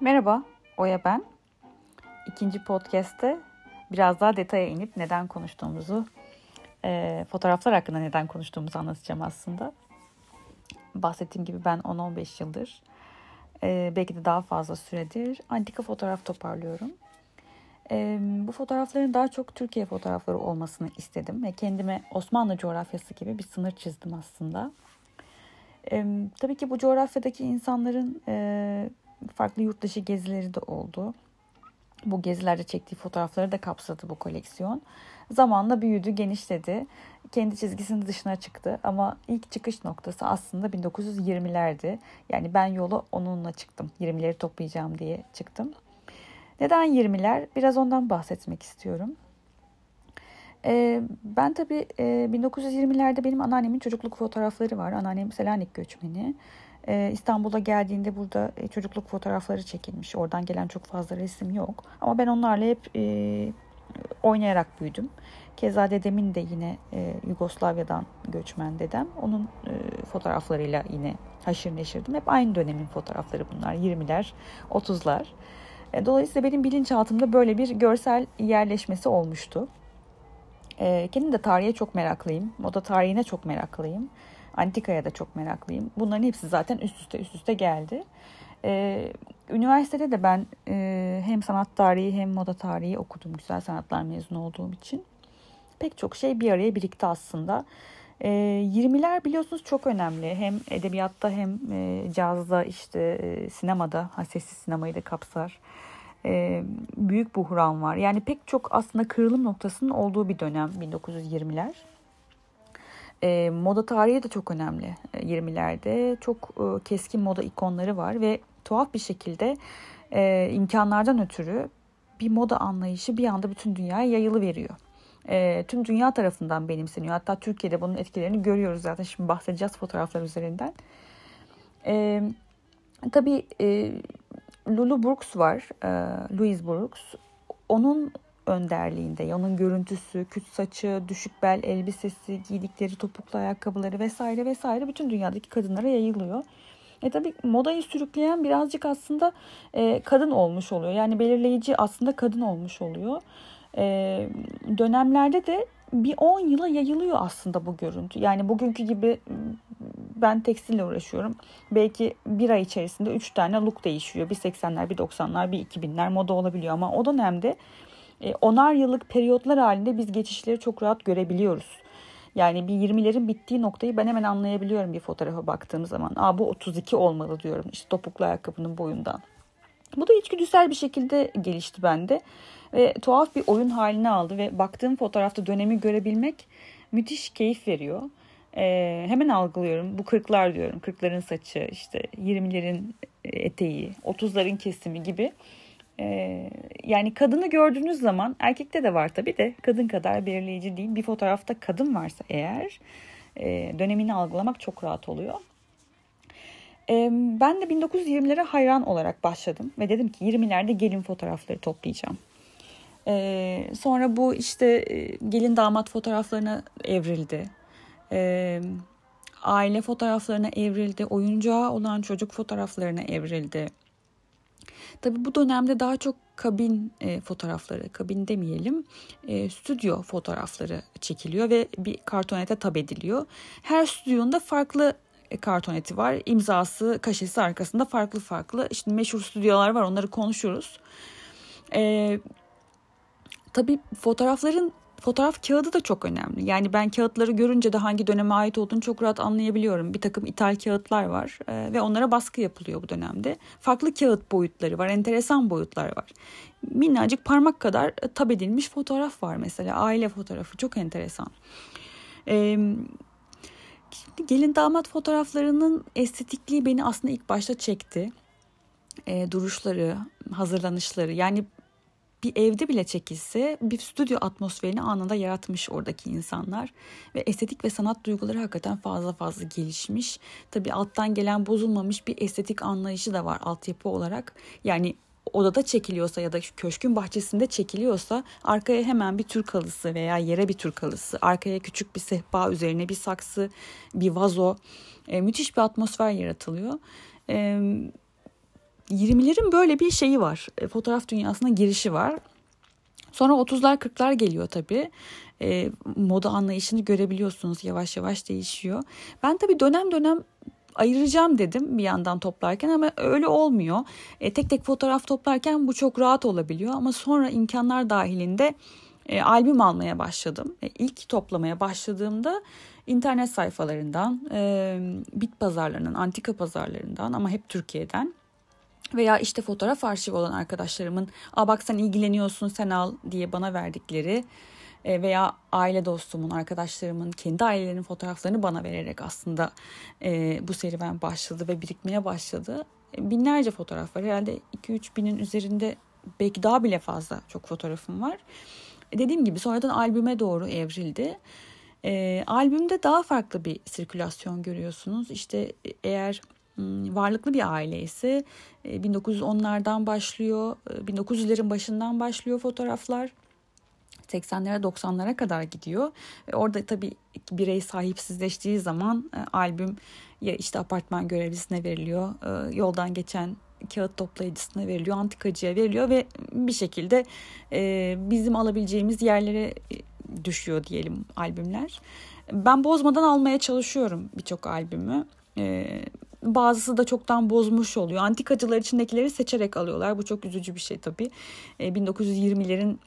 Merhaba, Oya ben. İkinci podcast'te biraz daha detaya inip neden konuştuğumuzu, e, fotoğraflar hakkında neden konuştuğumuzu anlatacağım aslında. Bahsettiğim gibi ben 10-15 yıldır, e, belki de daha fazla süredir antika fotoğraf toparlıyorum. E, bu fotoğrafların daha çok Türkiye fotoğrafları olmasını istedim ve kendime Osmanlı coğrafyası gibi bir sınır çizdim aslında. E, tabii ki bu coğrafyadaki insanların e, farklı yurt dışı gezileri de oldu. Bu gezilerde çektiği fotoğrafları da kapsadı bu koleksiyon. Zamanla büyüdü, genişledi. Kendi çizgisinin dışına çıktı ama ilk çıkış noktası aslında 1920'lerdi. Yani ben yola onunla çıktım. 20'leri toplayacağım diye çıktım. Neden 20'ler? Biraz ondan bahsetmek istiyorum. Ee, ben tabii e, 1920'lerde benim anneannemin çocukluk fotoğrafları var. Anneannem Selanik göçmeni. Ee, İstanbul'a geldiğinde burada e, çocukluk fotoğrafları çekilmiş. Oradan gelen çok fazla resim yok. Ama ben onlarla hep e, oynayarak büyüdüm. Keza dedemin de yine e, Yugoslavya'dan göçmen dedem. Onun fotoğraflarıyla yine haşır neşirdim. Hep aynı dönemin fotoğrafları bunlar. 20'ler, 30'lar. E, dolayısıyla benim bilinçaltımda böyle bir görsel yerleşmesi olmuştu. Kendim de tarihe çok meraklıyım. Moda tarihine çok meraklıyım. Antikaya da çok meraklıyım. Bunların hepsi zaten üst üste üst üste geldi. Ee, üniversitede de ben e, hem sanat tarihi hem moda tarihi okudum. Güzel sanatlar mezunu olduğum için. Pek çok şey bir araya birikti aslında. E, 20'ler biliyorsunuz çok önemli. Hem edebiyatta hem e, cazda işte e, sinemada, ha, sessiz sinemayı da kapsar. E, büyük buhran var. Yani pek çok aslında kırılım noktasının olduğu bir dönem 1920'ler. E, moda tarihi de çok önemli. E, 20'lerde çok e, keskin moda ikonları var ve tuhaf bir şekilde e, imkanlardan ötürü bir moda anlayışı bir anda bütün dünyaya yayılı veriyor. E, tüm dünya tarafından benimseniyor. Hatta Türkiye'de bunun etkilerini görüyoruz zaten. Şimdi bahsedeceğiz fotoğraflar üzerinden. E, tabii e, Lulu Brooks var. E, Louise Brooks. Onun önderliğinde. Onun görüntüsü, küt saçı, düşük bel elbisesi, giydikleri topuklu ayakkabıları vesaire vesaire bütün dünyadaki kadınlara yayılıyor. E tabii modayı sürükleyen birazcık aslında e, kadın olmuş oluyor. Yani belirleyici aslında kadın olmuş oluyor. E, dönemlerde de bir 10 yıla yayılıyor aslında bu görüntü. Yani bugünkü gibi ben tekstille uğraşıyorum. Belki bir ay içerisinde 3 tane look değişiyor. Bir 80'ler, bir 90'lar, bir 2000'ler moda olabiliyor ama o dönemde onar yıllık periyotlar halinde biz geçişleri çok rahat görebiliyoruz. Yani bir 20'lerin bittiği noktayı ben hemen anlayabiliyorum bir fotoğrafa baktığım zaman. Aa bu 32 olmalı diyorum işte topuklu ayakkabının boyundan. Bu da içgüdüsel bir şekilde gelişti bende. Ve tuhaf bir oyun haline aldı ve baktığım fotoğrafta dönemi görebilmek müthiş keyif veriyor. Ee, hemen algılıyorum. Bu kırklar diyorum. Kırkların saçı, işte 20'lerin eteği, 30'ların kesimi gibi ee, yani kadını gördüğünüz zaman erkekte de var tabii de kadın kadar belirleyici değil. Bir fotoğrafta kadın varsa eğer e, dönemini algılamak çok rahat oluyor. E, ben de 1920'lere hayran olarak başladım ve dedim ki 20'lerde gelin fotoğrafları toplayacağım. E, sonra bu işte e, gelin damat fotoğraflarına evrildi. Aile fotoğraflarına evrildi. Oyuncağı olan çocuk fotoğraflarına evrildi Tabii bu dönemde daha çok kabin e, fotoğrafları, kabin demeyelim, e, stüdyo fotoğrafları çekiliyor ve bir kartonete tab ediliyor. Her stüdyonda farklı e, kartoneti var. imzası, kaşesi arkasında farklı farklı. İşte meşhur stüdyolar var onları konuşuruz. E, tabii fotoğrafların fotoğraf kağıdı da çok önemli. Yani ben kağıtları görünce de hangi döneme ait olduğunu çok rahat anlayabiliyorum. Bir takım ithal kağıtlar var e, ve onlara baskı yapılıyor bu dönemde. Farklı kağıt boyutları var, enteresan boyutlar var. Minnacık parmak kadar e, tab edilmiş fotoğraf var mesela. Aile fotoğrafı çok enteresan. E, gelin damat fotoğraflarının estetikliği beni aslında ilk başta çekti. Duruşları, hazırlanışları yani bir evde bile çekilse bir stüdyo atmosferini anında yaratmış oradaki insanlar. Ve estetik ve sanat duyguları hakikaten fazla fazla gelişmiş. Tabii alttan gelen bozulmamış bir estetik anlayışı da var altyapı olarak. Yani odada çekiliyorsa ya da köşkün bahçesinde çekiliyorsa arkaya hemen bir Türk halısı veya yere bir Türk halısı, arkaya küçük bir sehpa üzerine bir saksı, bir vazo, e, müthiş bir atmosfer yaratılıyor. E, 20'lerin böyle bir şeyi var. E, fotoğraf dünyasına girişi var. Sonra 30'lar 40'lar geliyor tabii. E, moda anlayışını görebiliyorsunuz yavaş yavaş değişiyor. Ben tabii dönem dönem ayıracağım dedim bir yandan toplarken ama öyle olmuyor. E, tek tek fotoğraf toplarken bu çok rahat olabiliyor ama sonra imkanlar dahilinde e, albüm almaya başladım. E, ilk toplamaya başladığımda internet sayfalarından, e, bit pazarlarından, antika pazarlarından ama hep Türkiye'den veya işte fotoğraf arşivi olan arkadaşlarımın "Aa bak sen ilgileniyorsun sen al" diye bana verdikleri e, veya aile dostumun, arkadaşlarımın kendi ailelerinin fotoğraflarını bana vererek aslında e, bu serüven başladı ve birikmeye başladı. E, binlerce fotoğraf var. Herhalde 2-3 binin üzerinde belki daha bile fazla çok fotoğrafım var. Dediğim gibi sonradan albüme doğru evrildi. E, albümde daha farklı bir sirkülasyon görüyorsunuz. İşte eğer varlıklı bir aile ise 1910'lardan başlıyor, 1900'lerin başından başlıyor fotoğraflar. 80'lere 90'lara kadar gidiyor. Orada tabii birey sahipsizleştiği zaman e, albüm ya işte apartman görevlisine veriliyor, e, yoldan geçen kağıt toplayıcısına veriliyor, antikacıya veriliyor ve bir şekilde e, bizim alabileceğimiz yerlere düşüyor diyelim albümler. Ben bozmadan almaya çalışıyorum birçok albümü. Bazısı da çoktan bozmuş oluyor. Antikacılar içindekileri seçerek alıyorlar. Bu çok üzücü bir şey tabii. 1920'lerin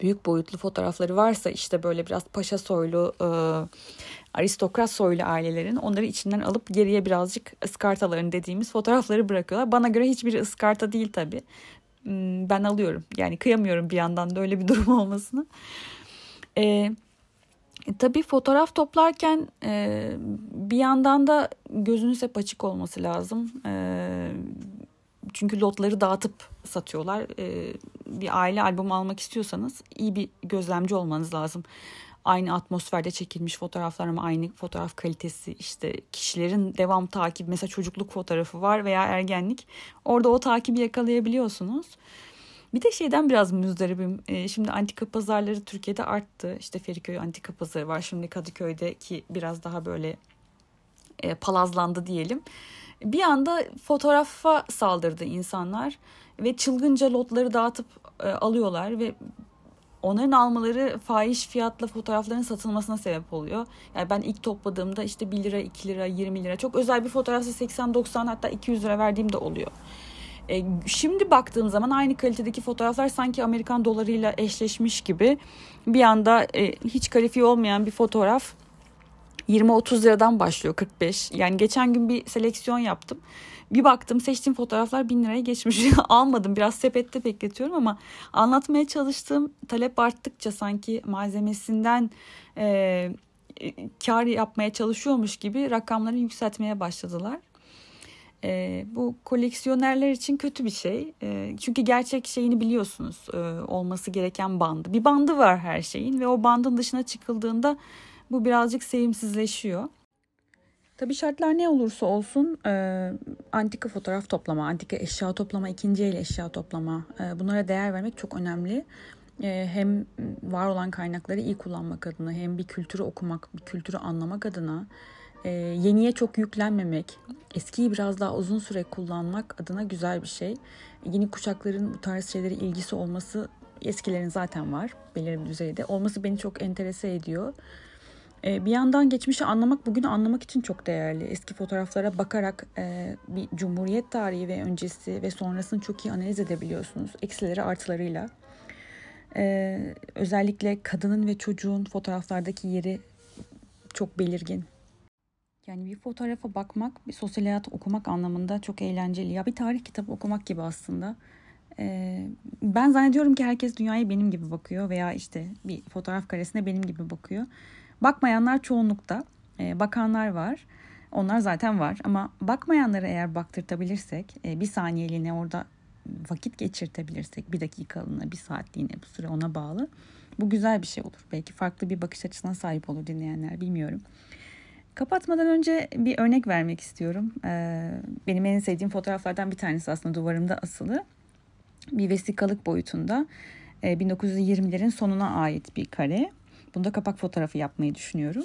büyük boyutlu fotoğrafları varsa işte böyle biraz paşa soylu, e, aristokrat soylu ailelerin onları içinden alıp geriye birazcık ıskartaların dediğimiz fotoğrafları bırakıyorlar. Bana göre hiçbiri ıskarta değil tabii. Hmm, ben alıyorum. Yani kıyamıyorum bir yandan da öyle bir durum olmasını. E, tabii fotoğraf toplarken e, bir yandan da gözünüz hep açık olması lazım. E, çünkü lotları dağıtıp satıyorlar. E, bir aile albümü almak istiyorsanız iyi bir gözlemci olmanız lazım. Aynı atmosferde çekilmiş fotoğraflar ama aynı fotoğraf kalitesi işte kişilerin devam takip mesela çocukluk fotoğrafı var veya ergenlik orada o takibi yakalayabiliyorsunuz. Bir de şeyden biraz müzdaribim. E, şimdi antika pazarları Türkiye'de arttı. İşte Feriköy antika pazarı var. Şimdi Kadıköy'deki biraz daha böyle e, palazlandı diyelim. Bir anda fotoğrafa saldırdı insanlar ve çılgınca lotları dağıtıp e, alıyorlar ve onların almaları fahiş fiyatla fotoğrafların satılmasına sebep oluyor. Yani ben ilk topladığımda işte 1 lira, 2 lira, 20 lira çok özel bir fotoğrafsa 80-90 hatta 200 lira verdiğim de oluyor. E, şimdi baktığım zaman aynı kalitedeki fotoğraflar sanki Amerikan dolarıyla eşleşmiş gibi bir anda e, hiç kalifiye olmayan bir fotoğraf 20-30 liradan başlıyor 45. Yani geçen gün bir seleksiyon yaptım. Bir baktım seçtiğim fotoğraflar 1000 liraya geçmiş. Almadım biraz sepette bekletiyorum ama anlatmaya çalıştığım talep arttıkça sanki malzemesinden e, kar yapmaya çalışıyormuş gibi rakamları yükseltmeye başladılar. E, bu koleksiyonerler için kötü bir şey. E, çünkü gerçek şeyini biliyorsunuz e, olması gereken bandı. Bir bandı var her şeyin ve o bandın dışına çıkıldığında bu birazcık sevimsizleşiyor. Tabii şartlar ne olursa olsun e, antika fotoğraf toplama, antika eşya toplama, ikinci el eşya toplama e, bunlara değer vermek çok önemli. E, hem var olan kaynakları iyi kullanmak adına hem bir kültürü okumak, bir kültürü anlamak adına e, yeniye çok yüklenmemek, eskiyi biraz daha uzun süre kullanmak adına güzel bir şey. Yeni kuşakların bu tarz şeylere ilgisi olması eskilerin zaten var belirli bir düzeyde. Olması beni çok enterese ediyor. E, bir yandan geçmişi anlamak bugünü anlamak için çok değerli. Eski fotoğraflara bakarak e, bir cumhuriyet tarihi ve öncesi ve sonrasını çok iyi analiz edebiliyorsunuz. Eksileri artılarıyla. E, özellikle kadının ve çocuğun fotoğraflardaki yeri çok belirgin. Yani bir fotoğrafa bakmak, bir sosyal hayat okumak anlamında çok eğlenceli. Ya bir tarih kitabı okumak gibi aslında. Ee, ben zannediyorum ki herkes dünyaya benim gibi bakıyor veya işte bir fotoğraf karesine benim gibi bakıyor. Bakmayanlar çoğunlukta. E, bakanlar var. Onlar zaten var ama bakmayanları eğer baktırtabilirsek e, bir saniyeliğine orada vakit geçirtebilirsek bir dakikalığına bir saatliğine bu süre ona bağlı. Bu güzel bir şey olur. Belki farklı bir bakış açısına sahip olur dinleyenler bilmiyorum. Kapatmadan önce bir örnek vermek istiyorum. Ee, benim en sevdiğim fotoğraflardan bir tanesi aslında duvarımda asılı. Bir vesikalık boyutunda. 1920'lerin sonuna ait bir kare. Bunda kapak fotoğrafı yapmayı düşünüyorum.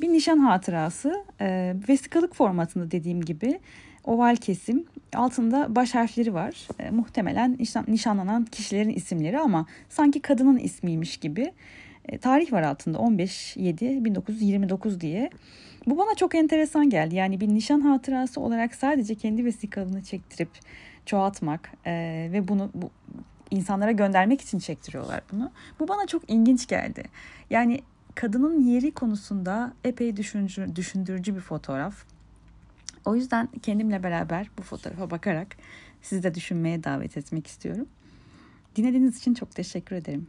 Bir nişan hatırası e, vesikalık formatında dediğim gibi oval kesim. Altında baş harfleri var. E, muhtemelen nişanlanan kişilerin isimleri ama sanki kadının ismiymiş gibi. Tarih var altında 15-7-1929 diye. Bu bana çok enteresan geldi. Yani bir nişan hatırası olarak sadece kendi vesikalını çektirip çoğaltmak e, ve bunu bu, insanlara göndermek için çektiriyorlar bunu. Bu bana çok ilginç geldi. Yani kadının yeri konusunda epey düşündürücü, düşündürücü bir fotoğraf. O yüzden kendimle beraber bu fotoğrafa bakarak sizi de düşünmeye davet etmek istiyorum. Dinlediğiniz için çok teşekkür ederim.